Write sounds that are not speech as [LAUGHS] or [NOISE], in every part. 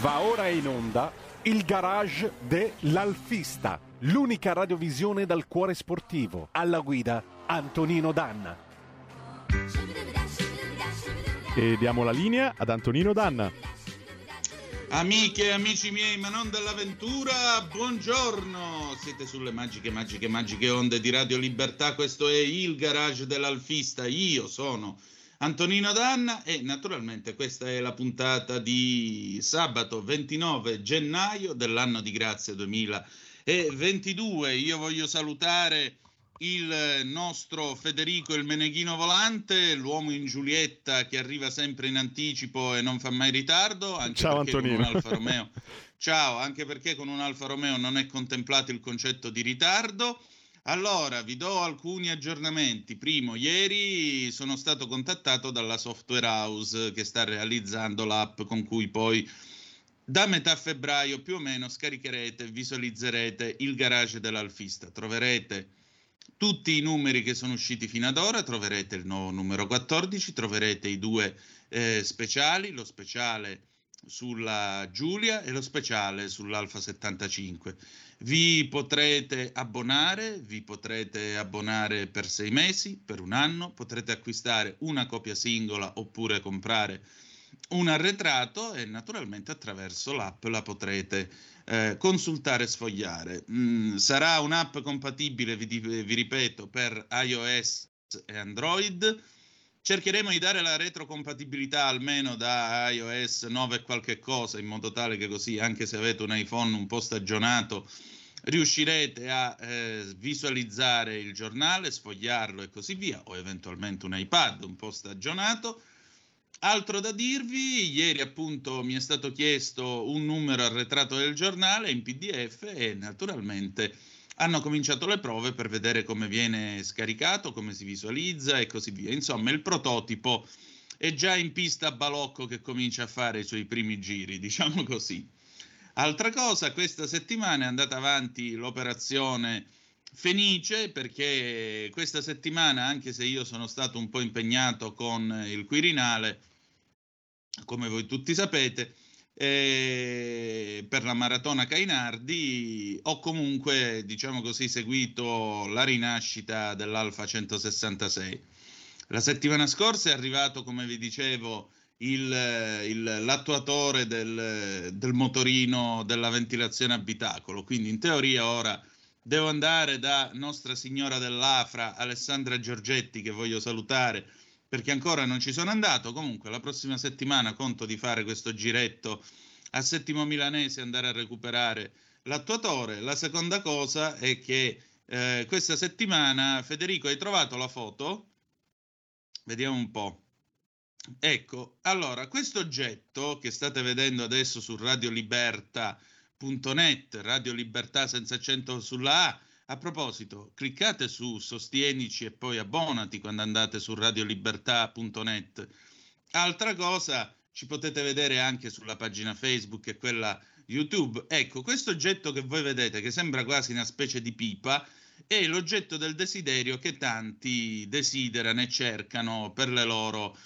Va ora in onda il garage dell'Alfista, l'unica radiovisione dal cuore sportivo. Alla guida Antonino Danna. E diamo la linea ad Antonino Danna. Amiche e amici miei, ma non dell'avventura, buongiorno! Siete sulle magiche, magiche, magiche onde di Radio Libertà. Questo è il garage dell'Alfista. Io sono Antonino Danna e naturalmente questa è la puntata di sabato 29 gennaio dell'anno di grazia 2022. Io voglio salutare il nostro Federico il Meneghino Volante, l'uomo in Giulietta che arriva sempre in anticipo e non fa mai ritardo. Anche Ciao Antonino. Alfa Romeo, [LAUGHS] ciao, anche perché con un Alfa Romeo non è contemplato il concetto di ritardo. Allora, vi do alcuni aggiornamenti. Primo, ieri sono stato contattato dalla software house che sta realizzando l'app con cui poi da metà febbraio più o meno scaricherete e visualizzerete il garage dell'Alfista. Troverete tutti i numeri che sono usciti fino ad ora, troverete il nuovo numero 14, troverete i due eh, speciali, lo speciale sulla Giulia e lo speciale sull'Alfa 75. Vi potrete abbonare, vi potrete abbonare per sei mesi, per un anno, potrete acquistare una copia singola oppure comprare un arretrato e naturalmente attraverso l'app la potrete eh, consultare e sfogliare. Mm, sarà un'app compatibile, vi, vi ripeto, per iOS e Android cercheremo di dare la retrocompatibilità almeno da iOS 9 e qualche cosa, in modo tale che così, anche se avete un iPhone un po' stagionato, riuscirete a eh, visualizzare il giornale, sfogliarlo e così via, o eventualmente un iPad un po' stagionato. Altro da dirvi, ieri appunto mi è stato chiesto un numero arretrato del giornale in PDF e naturalmente hanno cominciato le prove per vedere come viene scaricato, come si visualizza e così via. Insomma, il prototipo è già in pista a balocco che comincia a fare i suoi primi giri, [LAUGHS] diciamo così. Altra cosa, questa settimana è andata avanti l'operazione Fenice perché questa settimana, anche se io sono stato un po' impegnato con il Quirinale, come voi tutti sapete, eh, per la maratona Cainardi ho comunque, diciamo così, seguito la rinascita dell'Alfa 166. La settimana scorsa è arrivato, come vi dicevo, il, il, l'attuatore del, del motorino della ventilazione abitacolo, quindi in teoria ora devo andare da Nostra Signora dell'Afra, Alessandra Giorgetti, che voglio salutare, perché ancora non ci sono andato. Comunque, la prossima settimana conto di fare questo giretto a Settimo Milanese e andare a recuperare l'attuatore. La seconda cosa è che eh, questa settimana, Federico, hai trovato la foto? Vediamo un po'. Ecco, allora, questo oggetto che state vedendo adesso su radiolibertà.net, Radio Libertà senza accento sulla A, a proposito, cliccate su Sostienici e poi abbonati quando andate su radiolibertà.net. Altra cosa, ci potete vedere anche sulla pagina Facebook e quella YouTube. Ecco, questo oggetto che voi vedete, che sembra quasi una specie di pipa, è l'oggetto del desiderio che tanti desiderano e cercano per le loro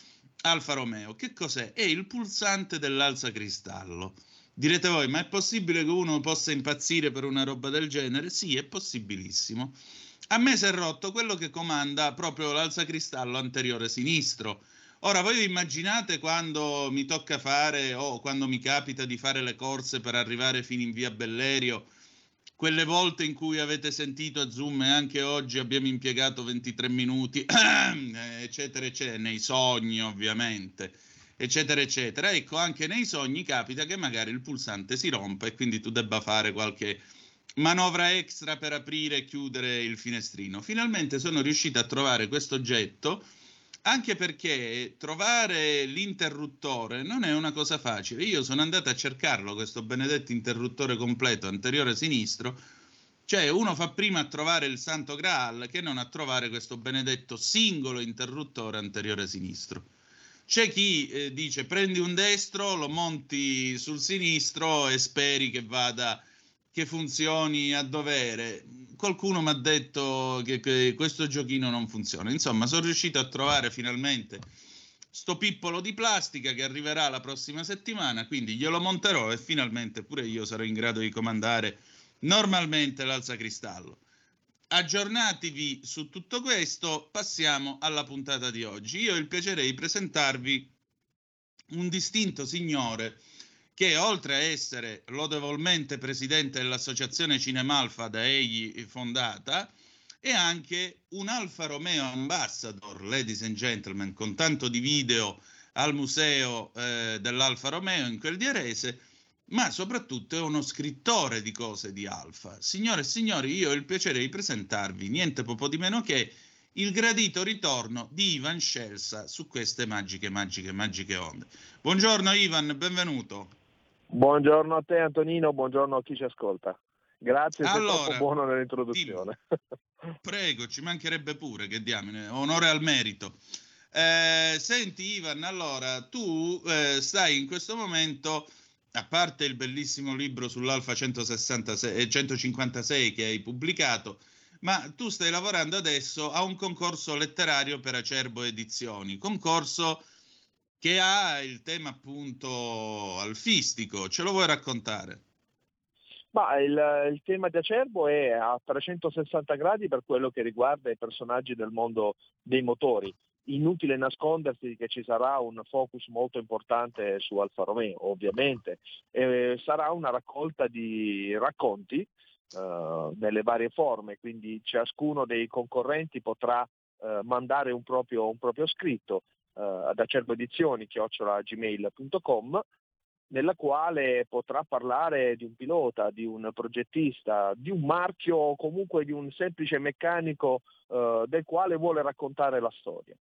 Alfa Romeo. Che cos'è? È il pulsante dell'alza cristallo. Direte voi, ma è possibile che uno possa impazzire per una roba del genere? Sì, è possibilissimo. A me si è rotto quello che comanda proprio l'alzacristallo anteriore sinistro. Ora, voi vi immaginate quando mi tocca fare o quando mi capita di fare le corse per arrivare fino in via Bellerio, quelle volte in cui avete sentito a Zoom e anche oggi abbiamo impiegato 23 minuti, [CLEARS THROAT] eccetera, eccetera, nei sogni ovviamente eccetera, eccetera. Ecco, anche nei sogni capita che magari il pulsante si rompa e quindi tu debba fare qualche manovra extra per aprire e chiudere il finestrino. Finalmente sono riuscito a trovare questo oggetto, anche perché trovare l'interruttore non è una cosa facile. Io sono andato a cercarlo, questo benedetto interruttore completo anteriore sinistro, cioè uno fa prima a trovare il santo Graal che non a trovare questo benedetto singolo interruttore anteriore sinistro. C'è chi eh, dice prendi un destro, lo monti sul sinistro e speri che vada, che funzioni a dovere. Qualcuno mi ha detto che, che questo giochino non funziona. Insomma, sono riuscito a trovare finalmente sto pippolo di plastica che arriverà la prossima settimana, quindi glielo monterò e finalmente pure io sarò in grado di comandare normalmente l'alza cristallo. Aggiornatevi su tutto questo, passiamo alla puntata di oggi. Io ho il piacere di presentarvi un distinto signore che oltre a essere lodevolmente presidente dell'associazione Cinemalfa da egli fondata, è anche un Alfa Romeo Ambassador, ladies and gentlemen, con tanto di video al museo eh, dell'Alfa Romeo in quel di Arese, ma soprattutto è uno scrittore di cose di Alfa. Signore e signori, io ho il piacere di presentarvi niente poco di meno che il gradito ritorno di Ivan Scelsa su queste magiche, magiche, magiche onde. Buongiorno Ivan, benvenuto. Buongiorno a te Antonino, buongiorno a chi ci ascolta. Grazie, sei allora, troppo buono nell'introduzione. Dimmi, prego, ci mancherebbe pure, che diamine, onore al merito. Eh, senti Ivan, allora, tu eh, stai in questo momento, a parte il bellissimo libro sull'Alfa 166, 156 che hai pubblicato, ma tu stai lavorando adesso a un concorso letterario per Acerbo Edizioni, concorso che ha il tema appunto alfistico. Ce lo vuoi raccontare? Ma il, il, tema di Acerbo è a 360 gradi per quello che riguarda i personaggi del mondo dei motori. Inutile nascondersi che ci sarà un focus molto importante su Alfa Romeo, ovviamente. E sarà una raccolta di racconti eh, nelle varie forme, quindi ciascuno dei concorrenti potrà eh, mandare un proprio, un proprio scritto eh, ad acerboedizioni gmail.com nella quale potrà parlare di un pilota, di un progettista, di un marchio o comunque di un semplice meccanico eh, del quale vuole raccontare la storia.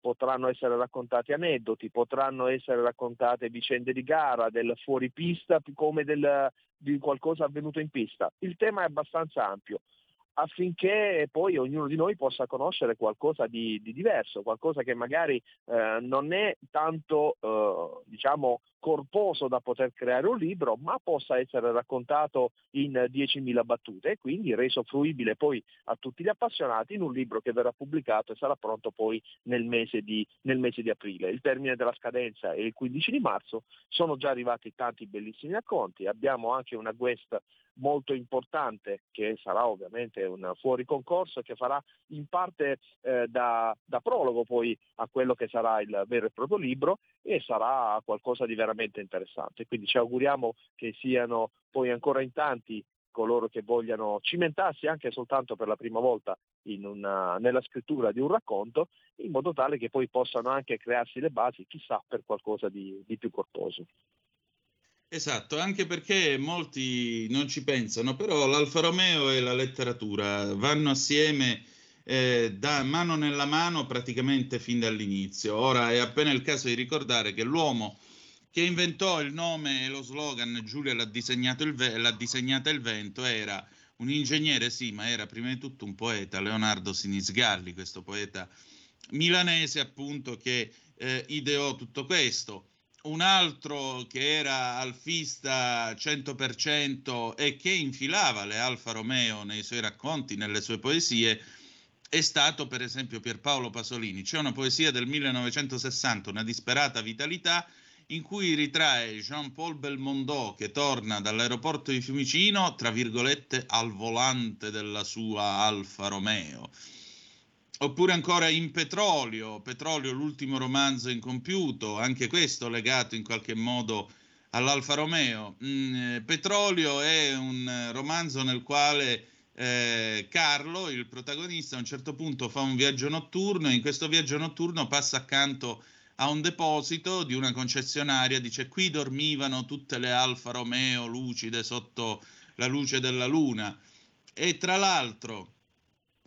Potranno essere raccontati aneddoti, potranno essere raccontate vicende di gara, del fuoripista come del, di qualcosa avvenuto in pista. Il tema è abbastanza ampio affinché poi ognuno di noi possa conoscere qualcosa di, di diverso, qualcosa che magari eh, non è tanto eh, diciamo corposo da poter creare un libro, ma possa essere raccontato in 10.000 battute e quindi reso fruibile poi a tutti gli appassionati in un libro che verrà pubblicato e sarà pronto poi nel mese di, nel mese di aprile. Il termine della scadenza è il 15 di marzo, sono già arrivati tanti bellissimi racconti, abbiamo anche una guest molto importante che sarà ovviamente un fuori concorso che farà in parte eh, da, da, prologo poi a quello che sarà il vero e proprio libro e sarà qualcosa di veramente interessante. Quindi ci auguriamo che siano poi ancora in tanti coloro che vogliano cimentarsi anche soltanto per la prima volta una, nella scrittura di un racconto, in modo tale che poi possano anche crearsi le basi, chissà, per qualcosa di, di più corposo. Esatto, anche perché molti non ci pensano, però l'Alfa Romeo e la letteratura vanno assieme eh, da mano nella mano praticamente fin dall'inizio. Ora è appena il caso di ricordare che l'uomo che inventò il nome e lo slogan Giulia l'ha, il ve- l'ha disegnata il vento era un ingegnere, sì, ma era prima di tutto un poeta, Leonardo Sinisgalli, questo poeta milanese appunto che eh, ideò tutto questo un altro che era alfista 100% e che infilava le Alfa Romeo nei suoi racconti, nelle sue poesie, è stato per esempio Pierpaolo Pasolini. C'è una poesia del 1960, Una disperata vitalità, in cui ritrae Jean-Paul Belmondo che torna dall'aeroporto di Fiumicino, tra virgolette, al volante della sua Alfa Romeo Oppure ancora in Petrolio, Petrolio l'ultimo romanzo incompiuto, anche questo legato in qualche modo all'Alfa Romeo. Mm, Petrolio è un romanzo nel quale eh, Carlo, il protagonista, a un certo punto fa un viaggio notturno e in questo viaggio notturno passa accanto a un deposito di una concessionaria, dice qui dormivano tutte le Alfa Romeo lucide sotto la luce della luna. E tra l'altro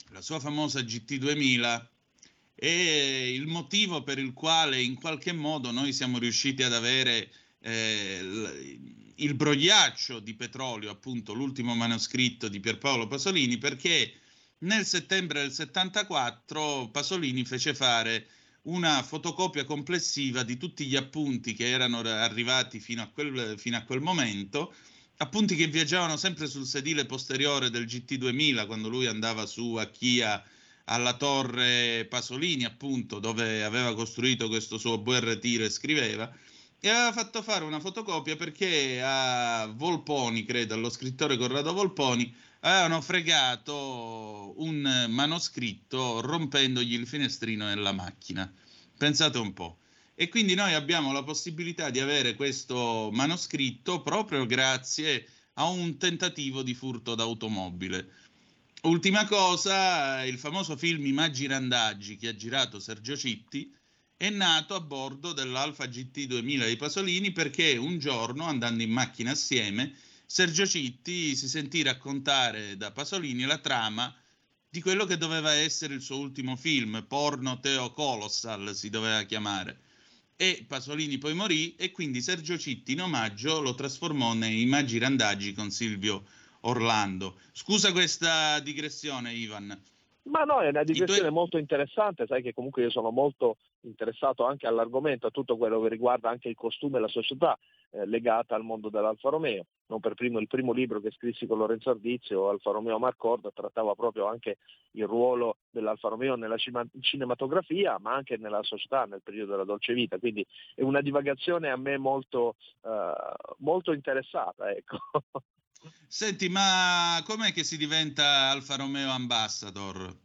la sua famosa GT2000 e il motivo per il quale in qualche modo noi siamo riusciti ad avere eh, il brogliaccio di petrolio, appunto l'ultimo manoscritto di Pierpaolo Pasolini, perché nel settembre del 74 Pasolini fece fare una fotocopia complessiva di tutti gli appunti che erano arrivati fino a quel, fino a quel momento appunti che viaggiavano sempre sul sedile posteriore del GT2000 quando lui andava su a Chia alla torre Pasolini, appunto, dove aveva costruito questo suo ritiro e scriveva, e aveva fatto fare una fotocopia perché a Volponi, credo, allo scrittore Corrado Volponi, avevano fregato un manoscritto rompendogli il finestrino nella macchina. Pensate un po'. E quindi noi abbiamo la possibilità di avere questo manoscritto proprio grazie a un tentativo di furto d'automobile. Ultima cosa, il famoso film I Maggi Randaggi che ha girato Sergio Citti è nato a bordo dell'Alfa GT 2000 di Pasolini perché un giorno, andando in macchina assieme, Sergio Citti si sentì raccontare da Pasolini la trama di quello che doveva essere il suo ultimo film, Porno Teo Colossal si doveva chiamare. E Pasolini poi morì e quindi Sergio Citti in omaggio lo trasformò nei Maggi Randaggi con Silvio Orlando. Scusa questa digressione, Ivan. Ma no, è una digressione tuoi... molto interessante, sai che comunque io sono molto interessato anche all'argomento, a tutto quello che riguarda anche il costume e la società eh, legata al mondo dell'Alfa Romeo. Non per primo il primo libro che scrissi con Lorenzo Ardizio, Alfa Romeo Marcord, trattava proprio anche il ruolo dell'Alfa Romeo nella cinematografia, ma anche nella società nel periodo della dolce vita. Quindi è una divagazione a me molto, eh, molto interessata. Ecco. Senti, ma com'è che si diventa Alfa Romeo Ambassador?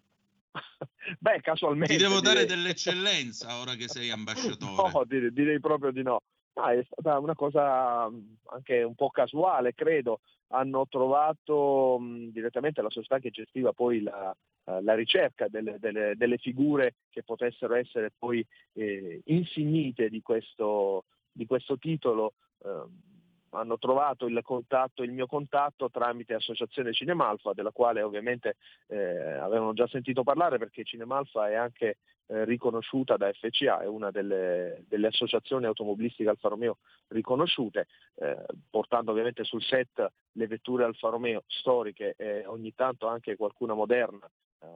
[LAUGHS] Beh, casualmente. Ti devo dare [LAUGHS] dell'eccellenza ora che sei ambasciatore. [LAUGHS] No, direi, direi proprio di no. Ma è stata una cosa anche un po' casuale, credo. Hanno trovato mh, direttamente la società che gestiva poi la, uh, la ricerca delle, delle, delle, figure che potessero essere poi eh, insignite di questo, di questo titolo. Uh, hanno trovato il, contatto, il mio contatto tramite Associazione Cinemalfa, della quale ovviamente eh, avevano già sentito parlare perché Cinemalfa è anche eh, riconosciuta da FCA, è una delle, delle, associazioni automobilistiche Alfa Romeo riconosciute, eh, portando ovviamente sul set le vetture Alfa Romeo storiche e ogni tanto anche qualcuna moderna. Eh,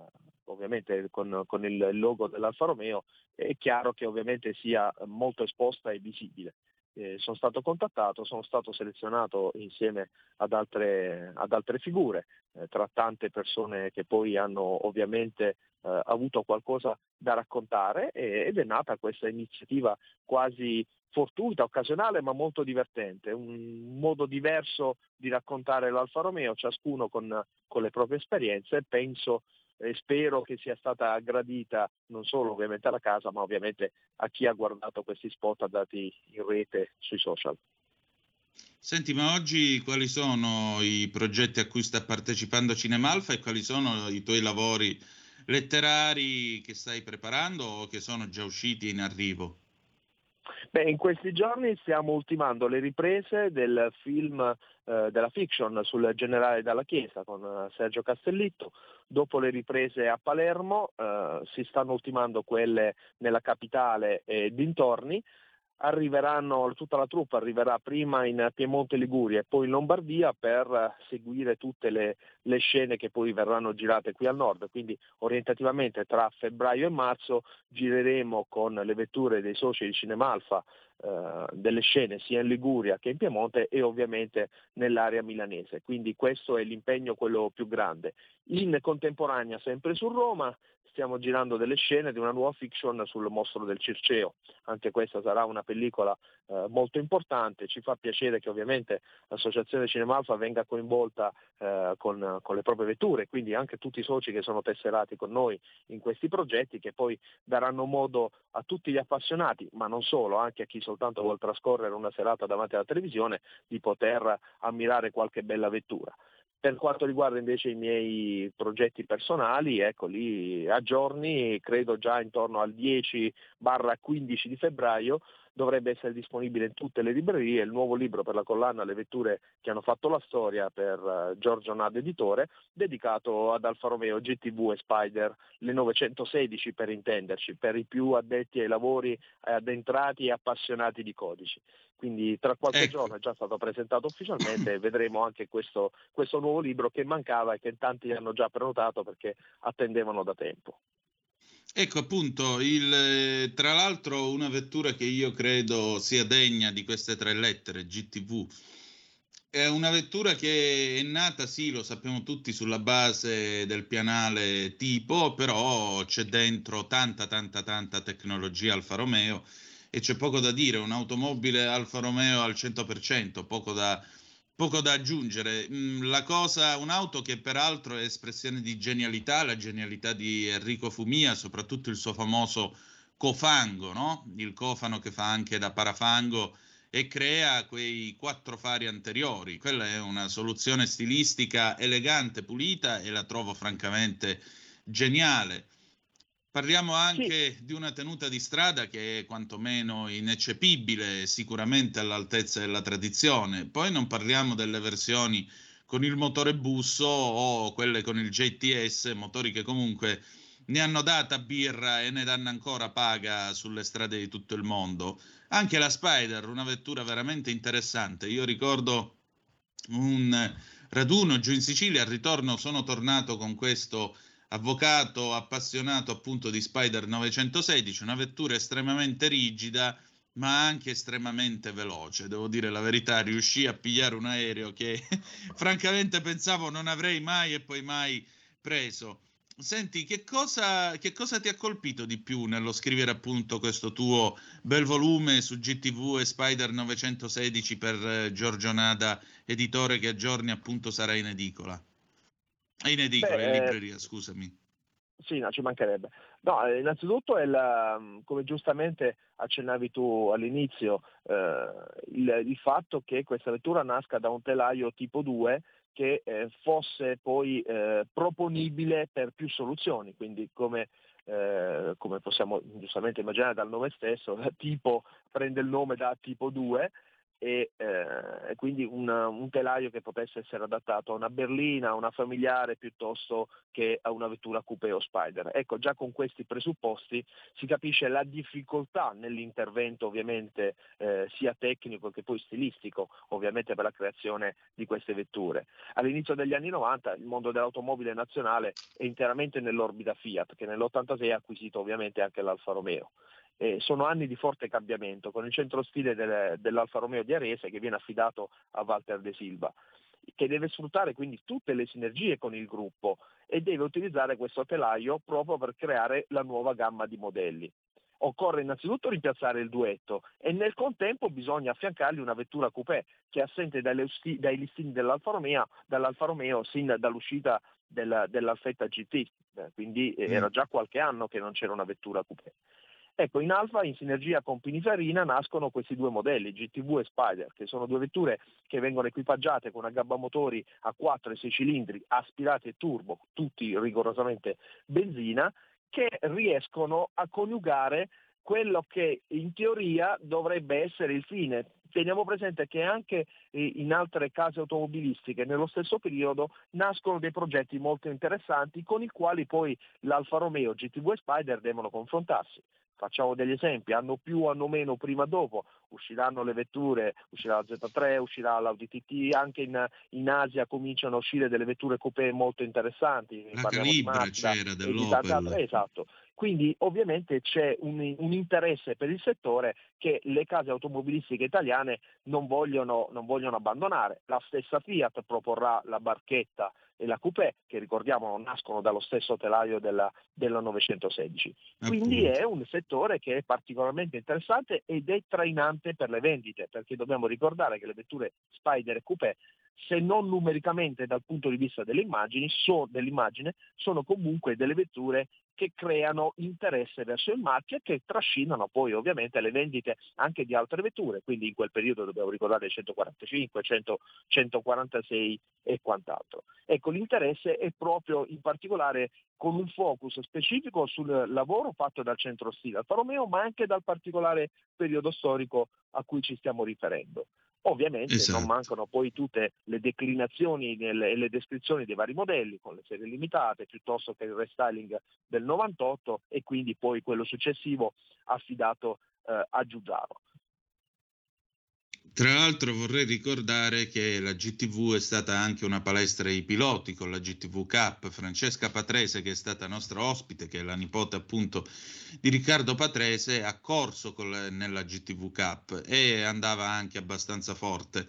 ovviamente con, con il logo dell'Alfa Romeo, è chiaro che ovviamente sia molto esposta e visibile eh, sono stato contattato, sono stato selezionato insieme ad altre, ad altre figure, eh, tra tante persone che poi hanno ovviamente eh, avuto qualcosa da raccontare ed è nata questa iniziativa quasi fortuita, occasionale ma molto divertente, un modo diverso di raccontare l'Alfa Romeo, ciascuno con, con le proprie esperienze e penso e spero che sia stata gradita non solo ovviamente alla casa ma ovviamente a chi ha guardato questi spot andati in rete sui social. Senti, ma oggi quali sono i progetti a cui sta partecipando Cinemalfa e quali sono i tuoi lavori letterari che stai preparando o che sono già usciti in arrivo? Beh, in questi giorni stiamo ultimando le riprese del film eh, della fiction sul generale dalla Chiesa con eh, Sergio Castellitto. Dopo le riprese a Palermo eh, si stanno ultimando quelle nella capitale e dintorni arriveranno, tutta la truppa arriverà prima in Piemonte Liguria e poi in Lombardia per seguire tutte le, le, scene che poi verranno girate qui al nord. Quindi orientativamente tra febbraio e marzo gireremo con le vetture dei soci di Cinemalfa eh, delle scene sia in Liguria che in Piemonte e ovviamente nell'area milanese. Quindi questo è l'impegno quello più grande. In contemporanea sempre su Roma stiamo girando delle scene di una nuova fiction sul mostro del Circeo. Anche questa sarà una pellicola eh, molto importante. Ci fa piacere che ovviamente l'Associazione Cinemalfa venga coinvolta eh, con, con, le proprie vetture, quindi anche tutti i soci che sono tesserati con noi in questi progetti che poi daranno modo a tutti gli appassionati, ma non solo, anche a chi soltanto vuole trascorrere una serata davanti alla televisione, di poter ammirare qualche bella vettura. Per quanto riguarda invece i miei progetti personali, ecco lì a giorni, credo già intorno al 10-15 di febbraio, dovrebbe essere disponibile in tutte le librerie il nuovo libro per la collana Le vetture che hanno fatto la storia per uh, Giorgio Nad editore, dedicato ad Alfa Romeo GTV e Spider, le 916 per intenderci, per i più addetti ai lavori, addentrati e appassionati di codici. Quindi tra qualche ecco. giorno è già stato presentato ufficialmente e vedremo anche questo, questo nuovo libro che mancava e che tanti hanno già prenotato perché attendevano da tempo. Ecco appunto, il, tra l'altro una vettura che io credo sia degna di queste tre lettere, GTV, È una vettura che è nata, sì, lo sappiamo tutti, sulla base del pianale tipo, però c'è dentro tanta, tanta, tanta tecnologia Alfa Romeo e c'è poco da dire, un'automobile Alfa Romeo al 100%, poco da, poco da aggiungere. Mm, la cosa, un'auto che peraltro è espressione di genialità, la genialità di Enrico Fumia, soprattutto il suo famoso cofango, no? il cofano che fa anche da parafango e crea quei quattro fari anteriori. Quella è una soluzione stilistica elegante, pulita e la trovo francamente geniale. Parliamo anche sì. di una tenuta di strada che è quantomeno ineccepibile, sicuramente all'altezza della tradizione. Poi non parliamo delle versioni con il motore busso o quelle con il JTS, motori che comunque ne hanno data birra e ne danno ancora paga sulle strade di tutto il mondo. Anche la Spider, una vettura veramente interessante. Io ricordo un raduno giù in Sicilia, al ritorno sono tornato con questo avvocato appassionato appunto di Spider 916, una vettura estremamente rigida ma anche estremamente veloce. Devo dire la verità, riuscì a pigliare un aereo che [LAUGHS] francamente pensavo non avrei mai e poi mai preso. Senti, che cosa, che cosa, ti ha colpito di più nello scrivere appunto questo tuo bel volume su GTV e Spider 916 per eh, Giorgio Nada, editore che a giorni appunto sarà in edicola? In edicola, Beh, in libreria, scusami. Sì, no, ci mancherebbe. No, eh, innanzitutto è la, come giustamente accennavi tu all'inizio, eh, il, il, fatto che questa vettura nasca da un telaio tipo 2 che eh, fosse poi eh, proponibile per più soluzioni, quindi come, eh, come possiamo giustamente immaginare dal nome stesso, [LAUGHS] tipo prende il nome da tipo 2 e eh, quindi un, un, telaio che potesse essere adattato a una berlina, a una familiare piuttosto che a una vettura coupé o spider. Ecco, già con questi presupposti si capisce la difficoltà nell'intervento ovviamente eh, sia tecnico che poi stilistico, ovviamente per la creazione di queste vetture. All'inizio degli anni 90 il mondo dell'automobile nazionale è interamente nell'orbita Fiat, che nell'86 ha acquisito ovviamente anche l'Alfa Romeo. Eh, sono anni di forte cambiamento con il centro stile del, dell'Alfa Romeo di Arese che viene affidato a Walter De Silva che deve sfruttare quindi tutte le sinergie con il gruppo e deve utilizzare questo telaio proprio per creare la nuova gamma di modelli. Occorre innanzitutto rimpiazzare il duetto e nel contempo bisogna affiancargli una vettura coupé che è assente dai listini dell'Alfa Romeo, dall'Alfa Romeo sin dall'uscita del, dell'Alfetta GT, quindi mm. era già qualche anno che non c'era una vettura coupé. Ecco, in Alfa, in sinergia con Pininfarina, nascono questi due modelli, GTV e Spider, che sono due vetture che vengono equipaggiate con una gabba motori a 4 e 6 cilindri, aspirati e turbo, tutti rigorosamente benzina, che riescono a coniugare quello che in teoria dovrebbe essere il fine. Teniamo presente che anche eh, in altre case automobilistiche nello stesso periodo nascono dei progetti molto interessanti con i quali poi l'Alfa Romeo GTV e Spider devono confrontarsi. Facciamo degli esempi, hanno più, hanno meno, prima o dopo, usciranno le vetture, uscirà la Z3, uscirà l'Audi TT, anche in, in Asia cominciano a uscire delle vetture coupé molto interessanti. La Calibra c'era dell'Opel. Esatto, quindi ovviamente c'è un, un, interesse per il settore che le case automobilistiche italiane non vogliono, non vogliono abbandonare. La stessa Fiat proporrà la barchetta e la coupé, che ricordiamo nascono dallo stesso telaio della, della 916. Quindi è un settore che è particolarmente interessante ed è trainante per le vendite, perché dobbiamo ricordare che le vetture Spider e coupé se non numericamente dal punto di vista delle immagini, so, dell'immagine, sono comunque delle vetture che creano interesse verso il marchio e che trascinano poi ovviamente le vendite anche di altre vetture, quindi in quel periodo dobbiamo ricordare 145, 100, 146 e quant'altro. Ecco, l'interesse è proprio in particolare con un focus specifico sul lavoro fatto dal centro stile Alfa Romeo, ma anche dal particolare periodo storico a cui ci stiamo riferendo. Ovviamente esatto. non mancano poi tutte le declinazioni e le descrizioni dei vari modelli con le serie limitate piuttosto che il restyling del 98 e quindi poi quello successivo affidato eh, a Giugiaro. Tra l'altro vorrei ricordare che la GTV è stata anche una palestra ai piloti con la GTV Cup. Francesca Patrese, che è stata nostra ospite, che è la nipote appunto di Riccardo Patrese, ha corso la, nella GTV Cup e andava anche abbastanza forte.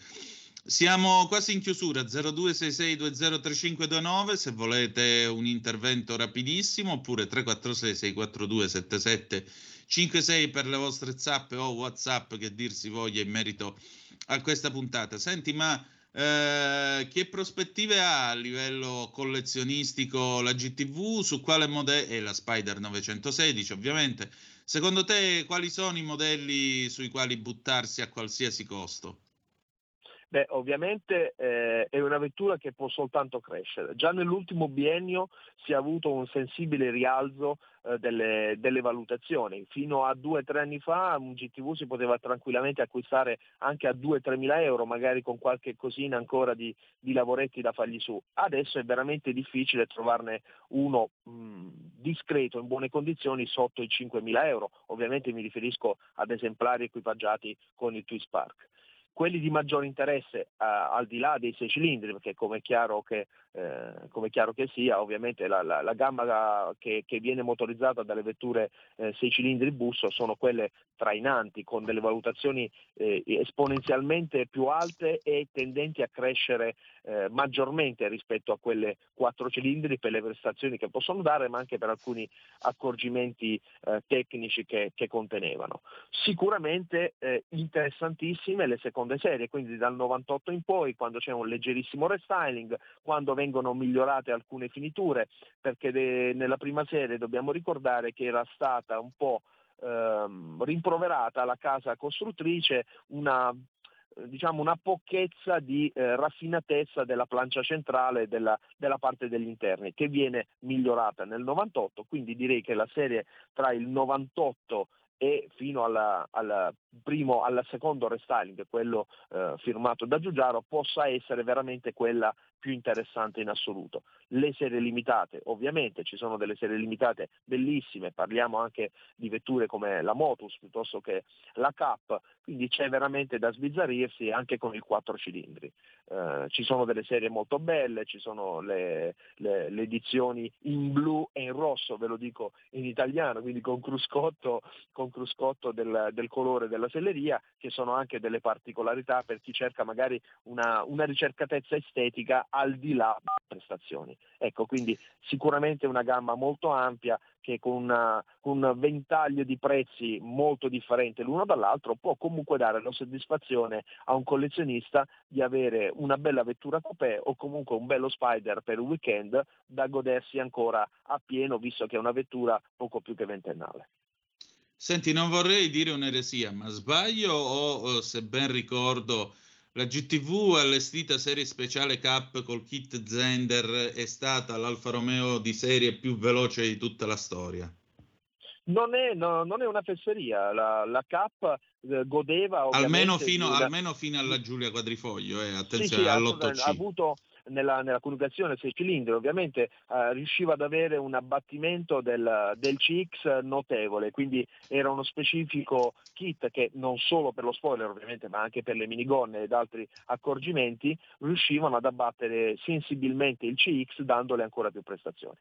Siamo quasi in chiusura, 0266203529 se volete un intervento rapidissimo oppure 346 642 7756 per le vostre zappe o whatsapp che dir si voglia in merito a questa puntata. Senti, ma eh, che prospettive ha a livello collezionistico la GTV? Su quale modello? E la Spider 916 ovviamente. Secondo te quali sono i modelli sui quali buttarsi a qualsiasi costo? Beh, ovviamente eh, è una vettura che può soltanto crescere. Già nell'ultimo biennio si è avuto un sensibile rialzo eh, delle, delle, valutazioni. Fino a due o tre anni fa un GTV si poteva tranquillamente acquistare anche a 2-3 mila euro, magari con qualche cosina ancora di, di, lavoretti da fargli su. Adesso è veramente difficile trovarne uno mh, discreto, in buone condizioni, sotto i 5 mila euro. Ovviamente mi riferisco ad esemplari equipaggiati con il Twist Park quelli di maggiore interesse eh, al di là dei sei cilindri, perché come è chiaro che, eh, come chiaro che sia, ovviamente la, la, la gamma che, che, viene motorizzata dalle vetture eh, sei cilindri busso sono quelle trainanti, con delle valutazioni eh, esponenzialmente più alte e tendenti a crescere eh, maggiormente rispetto a quelle quattro cilindri per le prestazioni che possono dare, ma anche per alcuni accorgimenti eh, tecnici che, che, contenevano. Sicuramente interessantissime le seconde seconde serie, quindi dal 98 in poi, quando c'è un leggerissimo restyling, quando vengono migliorate alcune finiture, perché de- nella prima serie dobbiamo ricordare che era stata un po' ehm, rimproverata la casa costruttrice una diciamo una pochezza di eh, raffinatezza della plancia centrale della, della, parte degli interni che viene migliorata nel 98 quindi direi che la serie tra il 98 e fino alla, alla primo, al secondo restyling, quello eh, firmato da Giugiaro, possa essere veramente quella più interessante in assoluto. Le serie limitate, ovviamente ci sono delle serie limitate bellissime, parliamo anche di vetture come la Motus piuttosto che la Cap, quindi c'è veramente da sbizzarrirsi anche con i quattro cilindri. Eh, ci sono delle serie molto belle, ci sono le, le, le, edizioni in blu e in rosso, ve lo dico in italiano, quindi con cruscotto, con cruscotto del, del colore della selleria, che sono anche delle particolarità per chi cerca magari una, una ricercatezza estetica al di là delle prestazioni. Ecco, quindi sicuramente una gamma molto ampia che con, con, un ventaglio di prezzi molto differente l'uno dall'altro può comunque dare la soddisfazione a un collezionista di avere una bella vettura coupé o comunque un bello spider per un weekend da godersi ancora a pieno visto che è una vettura poco più che ventennale. Senti, non vorrei dire un'eresia, ma sbaglio o se ben ricordo la GTV allestita serie speciale Cup col kit Zender è stata l'Alfa Romeo di serie più veloce di tutta la storia. Non è, no, non è una fesseria, la, la Cup eh, godeva almeno fino, di... almeno fino, alla Giulia Quadrifoglio, eh, attenzione sì, sì, all'8C. Ha avuto, nella, nella coniugazione 6 cilindri ovviamente eh, riusciva ad avere un abbattimento del, del, CX notevole, quindi era uno specifico kit che non solo per lo spoiler ovviamente ma anche per le minigonne ed altri accorgimenti riuscivano ad abbattere sensibilmente il CX dandole ancora più prestazioni.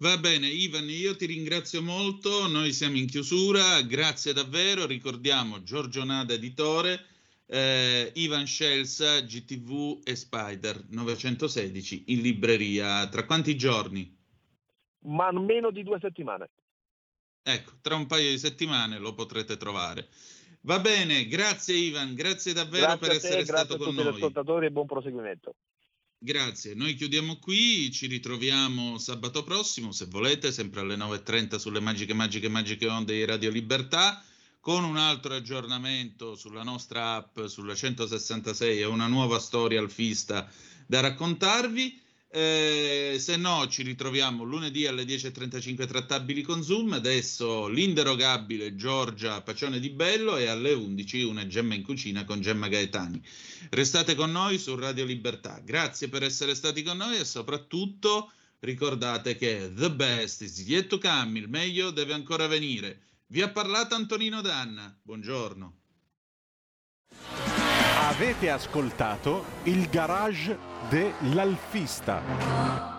Va bene, Ivan, io ti ringrazio molto, noi siamo in chiusura, grazie davvero, ricordiamo Giorgio Nada editore, eh, Ivan Scelsa, GTV e Spider 916 in libreria. Tra quanti giorni? Ma meno di due settimane. Ecco, tra un paio di settimane lo potrete trovare. Va bene, grazie Ivan, grazie davvero grazie per essere te, stato con noi. Grazie a tutti gli ascoltatori e buon proseguimento. Grazie, noi chiudiamo qui, ci ritroviamo sabato prossimo, se volete, sempre alle 9.30 sulle magiche, magiche, magiche onde di Radio Libertà con un altro aggiornamento sulla nostra app, sulla 166 e una nuova storia alfista da raccontarvi. Eh, se no, ci ritroviamo lunedì alle 10.35 trattabili con Zoom. Adesso l'inderogabile Giorgia Pacione di Bello e alle 11 una gemma in cucina con Gemma Gaetani. Restate con noi su Radio Libertà. Grazie per essere stati con noi e soprattutto ricordate che the best is yet to come, il meglio deve ancora venire. Vi ha parlato Antonino Danna. Buongiorno. Avete ascoltato il garage dell'alfista.